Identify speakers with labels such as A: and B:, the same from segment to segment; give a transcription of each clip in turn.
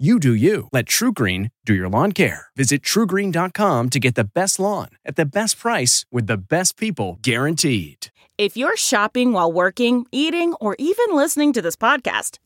A: You do you. Let TruGreen do your lawn care. Visit trugreen.com to get the best lawn at the best price with the best people guaranteed.
B: If you're shopping while working, eating, or even listening to this podcast,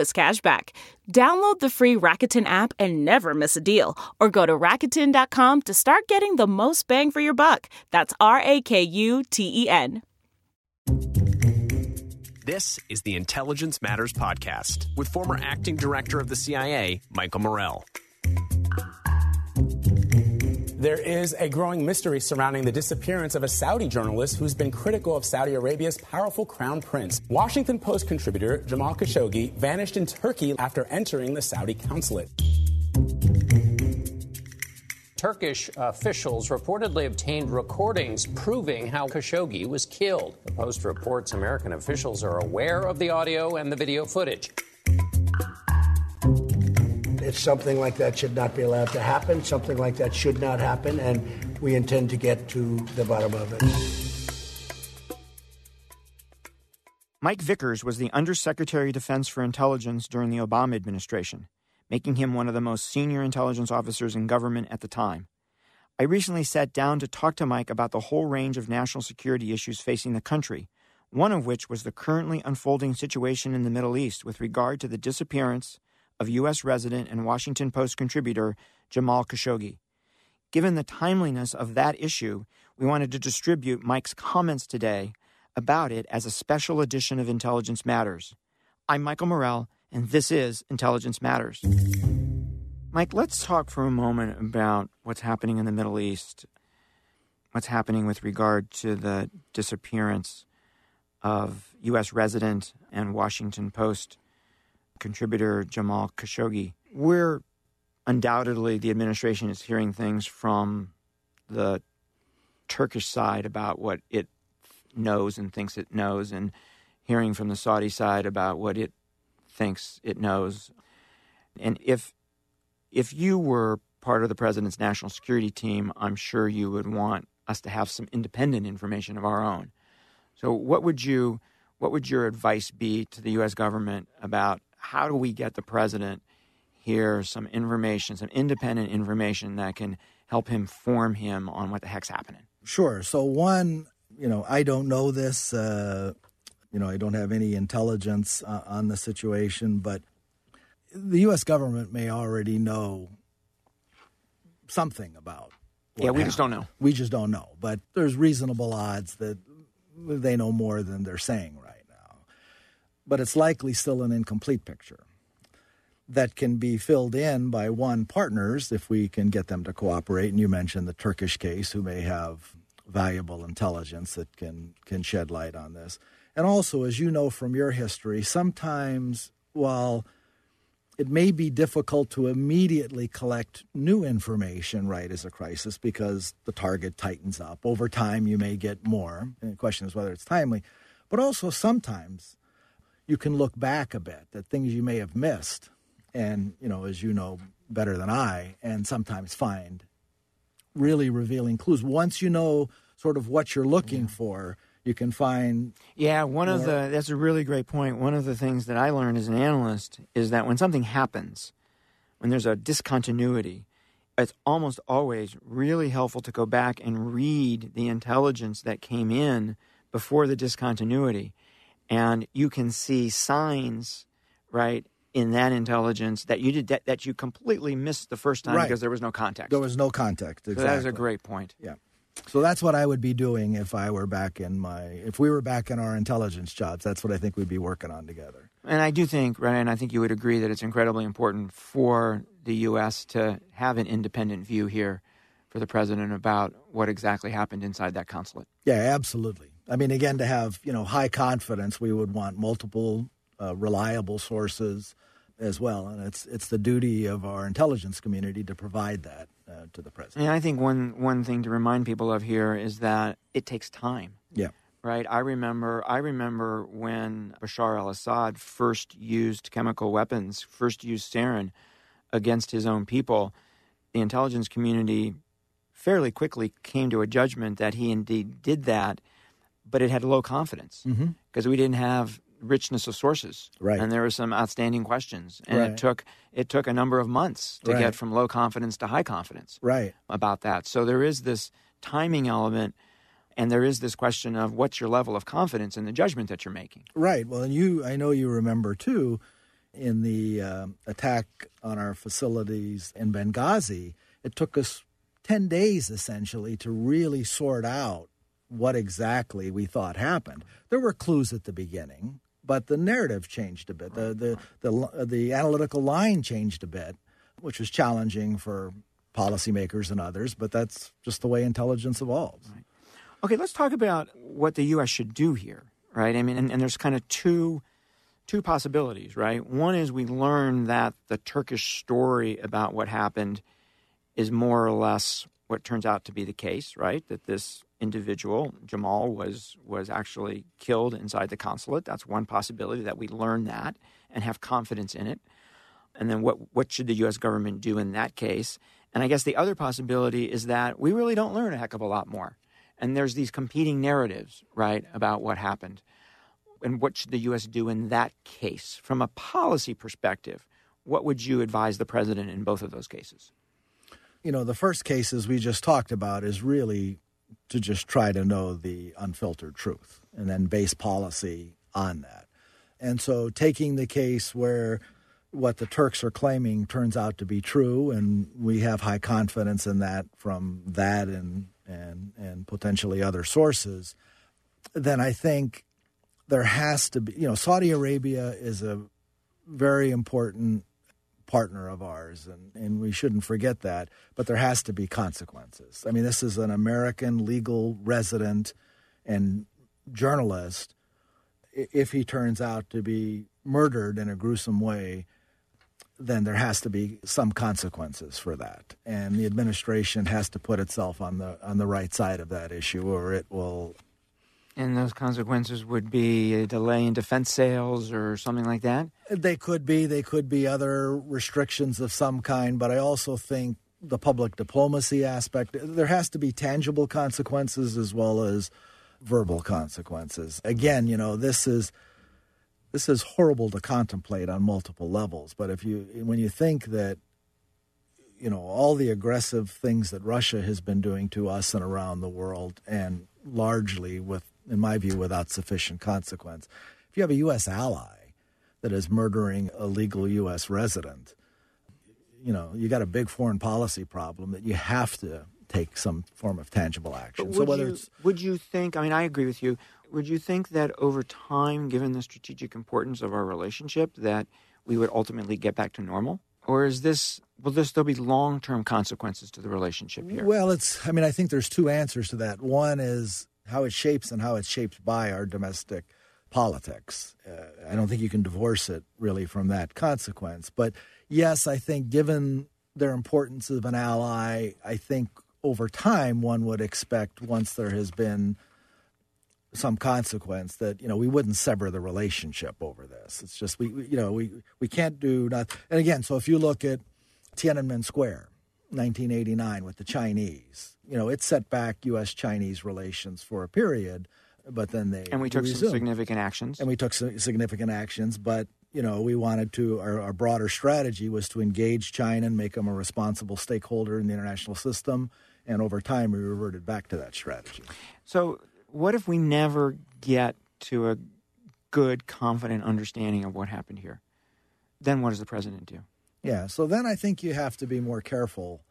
B: as cash back. Download the free Rakuten app and never miss a deal, or go to Rakuten.com to start getting the most bang for your buck. That's R A K U T E N.
C: This is the Intelligence Matters Podcast with former acting director of the CIA, Michael Morell.
D: There is a growing mystery surrounding the disappearance of a Saudi journalist who's been critical of Saudi Arabia's powerful crown prince. Washington Post contributor Jamal Khashoggi vanished in Turkey after entering the Saudi consulate.
E: Turkish officials reportedly obtained recordings proving how Khashoggi was killed. The Post reports American officials are aware of the audio and the video footage.
F: It's something like that should not be allowed to happen. Something like that should not happen, and we intend to get to the bottom of it.
G: Mike Vickers was the Undersecretary of Defense for Intelligence during the Obama administration, making him one of the most senior intelligence officers in government at the time. I recently sat down to talk to Mike about the whole range of national security issues facing the country, one of which was the currently unfolding situation in the Middle East with regard to the disappearance of U.S. resident and Washington Post contributor Jamal Khashoggi. Given the timeliness of that issue, we wanted to distribute Mike's comments today about it as a special edition of Intelligence Matters. I'm Michael Morell, and this is Intelligence Matters. Mike, let's talk for a moment about what's happening in the Middle East, what's happening with regard to the disappearance of U.S. resident and Washington Post contributor Jamal Khashoggi. We're undoubtedly, the administration is hearing things from the Turkish side about what it knows and thinks it knows, and hearing from the Saudi side about what it thinks it knows. And if if you were part of the president's national security team, I'm sure you would want us to have some independent information of our own. So, what would you what would your advice be to the U.S. government about how do we get the president here some information, some independent information that can help him form him on what the heck's happening?
H: Sure. So, one, you know, I don't know this. Uh, you know, I don't have any intelligence uh, on the situation, but the U.S. government may already know something about.
G: Yeah, we happened. just don't know.
H: We just don't know. But there's reasonable odds that they know more than they're saying. But it's likely still an incomplete picture that can be filled in by one partners if we can get them to cooperate. And you mentioned the Turkish case, who may have valuable intelligence that can can shed light on this. And also, as you know from your history, sometimes while it may be difficult to immediately collect new information right as a crisis because the target tightens up. Over time, you may get more. And the question is whether it's timely. But also, sometimes you can look back a bit at things you may have missed. And, you know, as you know better than I, and sometimes find really revealing clues. Once you know sort of what you're looking yeah. for, you can find.
G: Yeah, one more. of the that's a really great point. One of the things that I learned as an analyst is that when something happens, when there's a discontinuity, it's almost always really helpful to go back and read the intelligence that came in before the discontinuity, and you can see signs, right, in that intelligence that you did that, that you completely missed the first time
H: Right.
G: because there was no context.
H: There was no context.
G: So that is a great point.
H: Yeah. So that's what I would be doing if I were back in my if we were back in our intelligence jobs. That's what I think we'd be working on together.
G: And I do think, right, and I think you would agree that it's incredibly important for the U.S. to have an independent view here for the president about what exactly happened inside that consulate.
H: Yeah, absolutely. I mean, again, to have you know high confidence, we would want multiple uh, reliable sources as well, and it's it's the duty of our intelligence community to provide that uh, to the president.
G: And I think one one thing to remind people of here is that it takes time.
H: Yeah.
G: Right. I remember. I remember when Bashar al-Assad first used chemical weapons, first used sarin against his own people. The intelligence community fairly quickly came to a judgment that he indeed did that, but it had low confidence because we didn't have richness of sources,
H: Right.
G: And there were some outstanding questions, and
H: Right.
G: it took it took a number of months to
H: Right.
G: get from low confidence to high confidence
H: Right.
G: about that. So there is this timing element, and there is this question of what's your level of confidence in the judgment that you're making.
H: Right. Well, and you, I know you remember too, in the um attack on our facilities in Benghazi, it took us 10 days essentially to really sort out what exactly we thought happened. There were clues at the beginning, but the narrative changed a bit. The, the, the, uh, the analytical line changed a bit, which was challenging for policymakers and others, but that's just the way intelligence evolves.
G: Okay, let's talk about what the U.S. should do here, right? I mean, and, and there's kind of two two possibilities, right? One is we learn that the Turkish story about what happened is more or less what turns out to be the case, right? That this individual Jamal was was actually killed inside the consulate. That's one possibility that we learn that and have confidence in it. And then what what should the US government do in that case? And I guess the other possibility is that we really don't learn a heck of a lot more. And there's these competing narratives, right, about what happened. And what should the US do in that case? From a policy perspective, what would you advise the president in both of those cases?
H: you know, the first cases we just talked about is really to just try to know the unfiltered truth and then base policy on that. And so taking the case where what the Turks are claiming turns out to be true, and we have high confidence in that from that and and and potentially other sources, then I think there has to be you know Saudi Arabia is a very important partner of ours, and, and we shouldn't forget that. But there has to be consequences. I mean, this is an American legal resident and journalist. If he turns out to be murdered in a gruesome way, then there has to be some consequences for that, and the administration has to put itself on the on the right side of that issue, or it will
G: And those consequences would be a delay in defense sales or something like that?
H: They could be. They could be other restrictions of some kind. But I also think the public diplomacy aspect, there has to be tangible consequences as well as verbal consequences. Again, you know, this is this is horrible to contemplate on multiple levels. But if you when you think that you know all the aggressive things that Russia has been doing to us and around the world, and largely with, in my view, without sufficient consequence. If you have a U.S. ally that is murdering a legal U.S. resident, you know you got a big foreign policy problem that you have to take some form of tangible action. So whether
G: you,
H: it's
G: would you think? I mean, I agree with you. Would you think that over time, given the strategic importance of our relationship, that we would ultimately get back to normal, or is this will there still be long term consequences to the relationship here?
H: Well, it's. I mean, I think there's two answers to that. One is how it shapes and how it's shaped by our domestic politics. Uh, I don't think you can divorce it really from that consequence. But yes, I think given their importance of an ally, I think over time one would expect once there has been some consequence that you know we wouldn't sever the relationship over this. It's just we, we you know we we can't do not. And again, so if you look at Tiananmen Square, 1989, with the Chinese, you know it set back U.S.-Chinese relations for a period, but then they
G: and we took some significant actions.
H: and we took si- significant actions, but. You know, we wanted to. Our, our broader strategy was to engage China and make them a responsible stakeholder in the international system. And over time, we reverted back to that strategy.
G: So what if we never get to a good, confident understanding of what happened here? Then what does the president do?
H: Yeah, so then I think you have to be more careful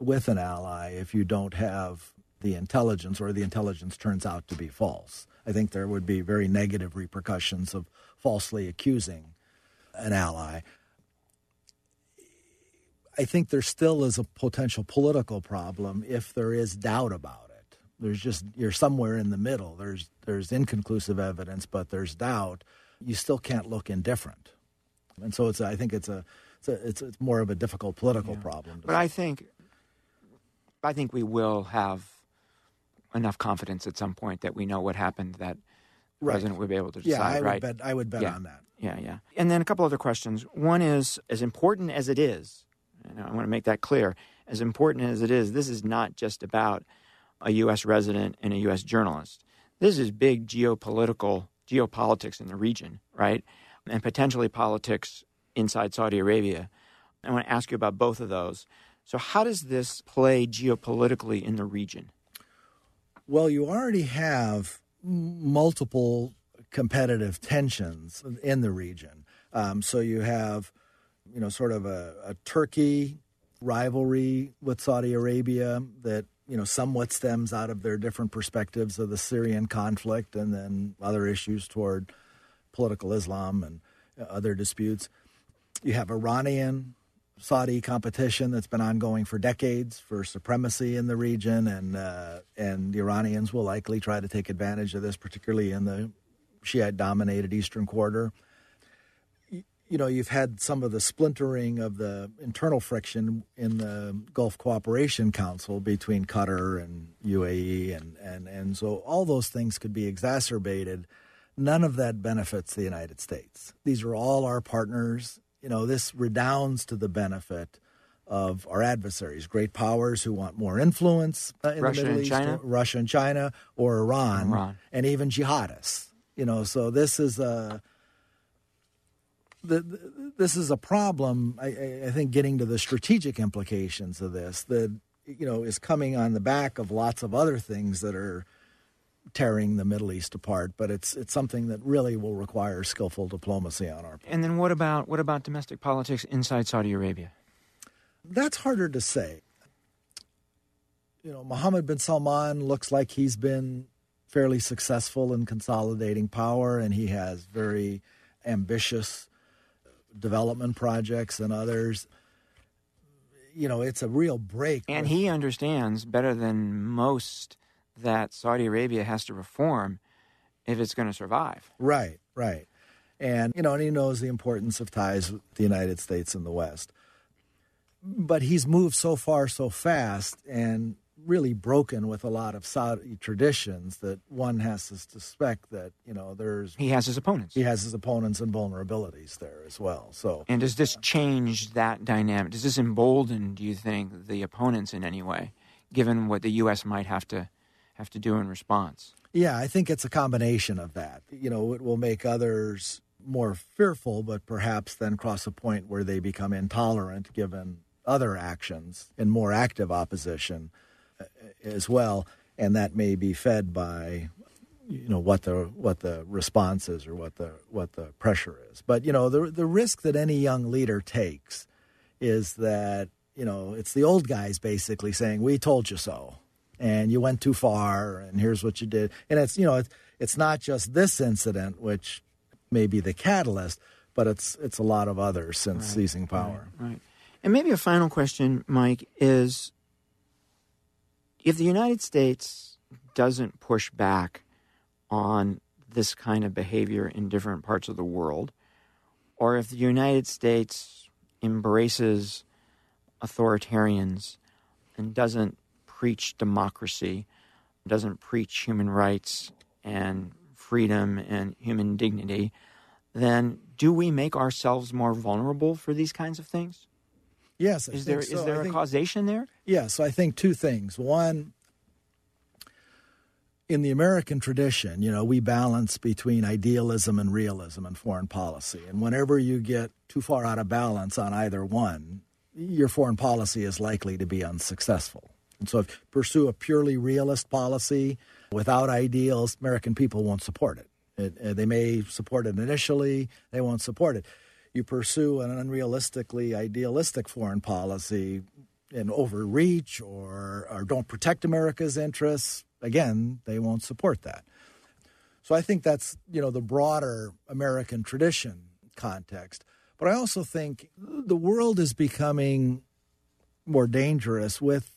H: with an ally if you don't have the intelligence or the intelligence turns out to be false. I think there would be very negative repercussions of falsely accusing an ally. I think there still is a potential political problem if there is doubt about it. There's just you're somewhere in the middle. There's there's inconclusive evidence, but there's doubt. You still can't look indifferent, and so it's I think it's a it's a, it's, it's more of a difficult political yeah. problem.
G: But I think I think we will have enough confidence at some point that we know what happened that the right. president would be able to decide.
H: Yeah, I would bet. I would bet
G: yeah.
H: on that.
G: Yeah, yeah. And then a couple other questions. One is as important as it is, and I want to make that clear. As important as it is, this is not just about a U.S. resident and a U.S. journalist. This is big geopolitical geopolitics in the region, right? And potentially politics inside Saudi Arabia. I want to ask you about both of those. So, how does this play geopolitically in the region?
H: Well, you already have multiple competitive tensions in the region. Um, so you have, you know, sort of a, a, Turkey rivalry with Saudi Arabia that you know somewhat stems out of their different perspectives of the Syrian conflict, and then other issues toward political Islam and other disputes. You have Iranian Saudi competition that's been ongoing for decades for supremacy in the region, and uh, and the Iranians will likely try to take advantage of this, particularly in the Shiite-dominated Eastern Quarter. You know, you've had some of the splintering of the internal friction in the Gulf Cooperation Council between Qatar and UAE, and and and so all those things could be exacerbated. None of that benefits the United States. These are all our partners you know, this redounds to the benefit of our adversaries, great powers who want more influence uh, in
G: Russia
H: the Middle
G: East,
H: China? Russia and China, or Iran,
G: Iran,
H: and even jihadists. You know, so this is a the, the, this is a problem. I, I think getting to the strategic implications of this that you know is coming on the back of lots of other things that are tearing the Middle East apart, but it's it's something that really will require skillful diplomacy on our part.
G: And then what about what about domestic politics inside Saudi Arabia?
H: That's harder to say. You know, Mohammed bin Salman looks like he's been fairly successful in consolidating power, and he has very ambitious development projects and others. You know, it's a real break.
G: And he understands better than most that Saudi Arabia has to reform if it's going to survive.
H: Right, right. And, you know, and he knows the importance of ties with the United States and the West. But he's moved so far so fast and really broken with a lot of Saudi traditions that one has to suspect that, you know, there's.
G: He has his opponents.
H: He has his opponents and vulnerabilities there as well. So.
G: And does this change that dynamic? Does this embolden, do you think, the opponents in any way, given what the U.S. might have to have to do in response.
H: Yeah, I think it's a combination of that. You know, it will make others more fearful, but perhaps then cross a point where they become intolerant given other actions and more active opposition uh, as well. And that may be fed by you know what the what the response is or what the what the pressure is. But you know the the risk that any young leader takes is that you know it's the old guys basically saying we told you so and you went too far and here's what you did. And it's you know it's, it's not just this incident which may be the catalyst but it's it's a lot of others since right, seizing power.
G: right, right. And maybe a final question mike is if the united states doesn't push back on this kind of behavior in different parts of the world or if the united states embraces authoritarians and doesn't preach democracy, doesn't preach human rights and freedom and human dignity, then do we make ourselves more vulnerable for these kinds of things?
H: Yes. I
G: is there
H: so.
G: is there
H: I
G: a
H: think,
G: causation there?
H: Yeah. So I think two things. One, in the American tradition, you know, we balance between idealism and realism in foreign policy. And whenever you get too far out of balance on either one, your foreign policy is likely to be unsuccessful. And so if you pursue a purely realist policy, Without ideals, American people won't support it. it uh, they may support it initially, they won't support it. You pursue an unrealistically idealistic foreign policy and overreach or, or don't protect America's interests, again, they won't support that. So I think that's, you know, the broader American tradition context. But I also think the world is becoming more dangerous with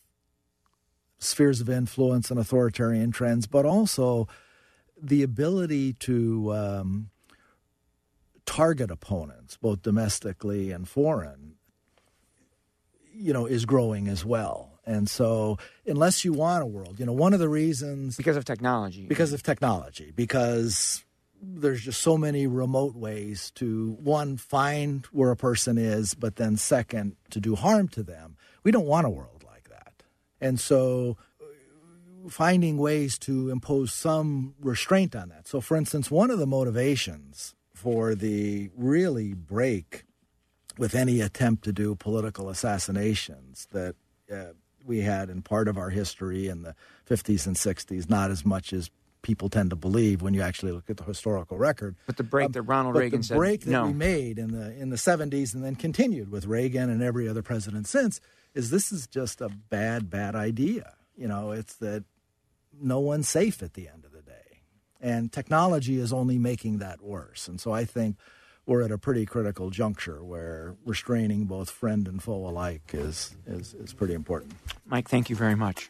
H: spheres of influence and authoritarian trends, but also the ability to um, target opponents, both domestically and foreign, you know, is growing as well. And so, unless you want a world, you know, one of the reasons
G: because of technology,
H: because of technology, because there's just so many remote ways to one find where a person is, but then second to do harm to them. We don't want a world and so finding ways to impose some restraint on that. So, for instance, one of the motivations for the really break with any attempt to do political assassinations that uh, we had in part of our history in the 50s and 60s, not as much as people tend to believe when you actually look at the historical record.
G: But the break um, that Ronald Reagan
H: the
G: said,
H: break that
G: no.
H: we made in the in the 70s and then continued with Reagan and every other president since is this is just a bad bad idea. You know, it's that no one's safe at the end of the day. And technology is only making that worse. And so I think we're at a pretty critical juncture where restraining both friend and foe alike is, is, is pretty important.
G: Mike, thank you very much.